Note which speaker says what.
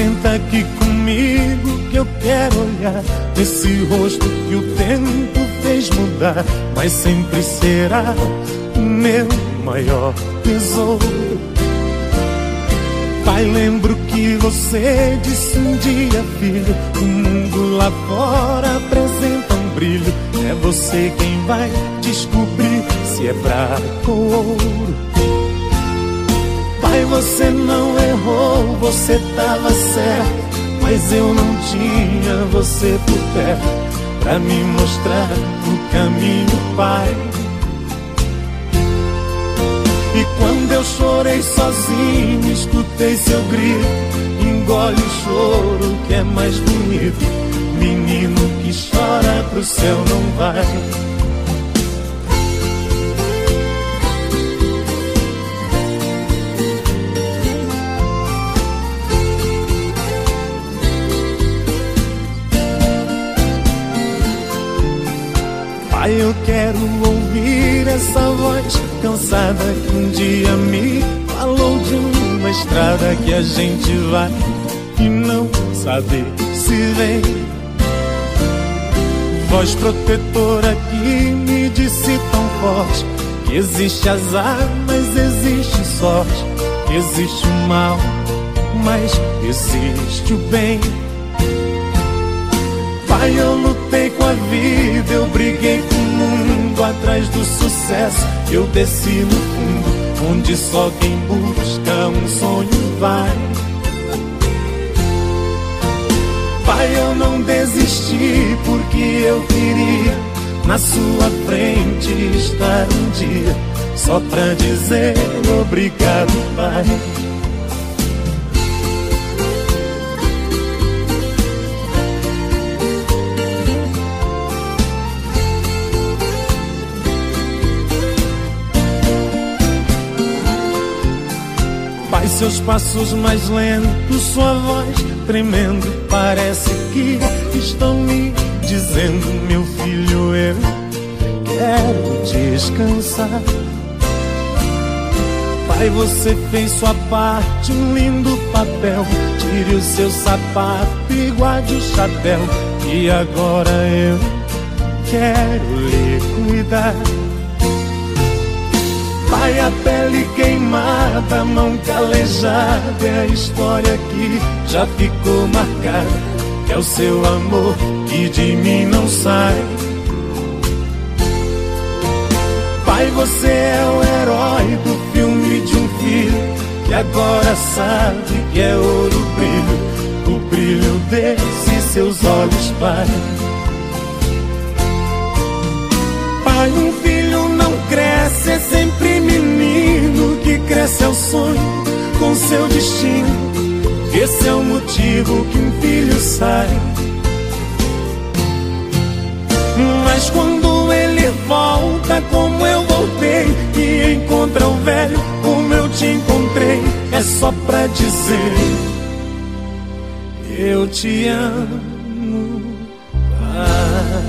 Speaker 1: Senta aqui comigo que eu quero olhar nesse rosto que o tempo fez mudar, mas sempre será meu maior tesouro. Pai, lembro que você disse um dia, filho, o mundo lá fora apresenta um brilho. É você quem vai descobrir se é prata ou ouro. Você não errou, você tava certo. Mas eu não tinha você por perto pra me mostrar o caminho, Pai. E quando eu chorei sozinho, escutei seu grito. Engole o choro que é mais bonito. Menino que chora pro céu não vai. Pai, eu quero ouvir essa voz cansada que um dia me falou de uma estrada que a gente vai e não sabe se vem. Voz protetora que me disse tão forte que existe azar, mas existe sorte, existe o mal, mas existe o bem. Pai, eu lutei com a vida, eu briguei com o mundo atrás do sucesso. Eu desci no fundo, onde só quem busca um sonho vai. Pai, eu não desisti porque eu queria na sua frente estar um dia, só pra dizer obrigado, Pai. Seus passos mais lentos, sua voz tremendo, parece que estão me dizendo, meu filho, eu quero descansar. Pai, você fez sua parte, um lindo papel. Tire o seu sapato e guarde o chapéu. E agora eu quero lhe cuidar. Queimada, a mão calejada É a história que já ficou marcada. É o seu amor que de mim não sai. Pai, você é o herói do filme de um filho Que agora sabe que é ouro brilho. O brilho desses seus olhos, Pai, Esse é o motivo que um filho sai. Mas quando ele volta, como eu voltei, e encontra o velho como eu te encontrei, é só pra dizer: Eu te amo. Pai.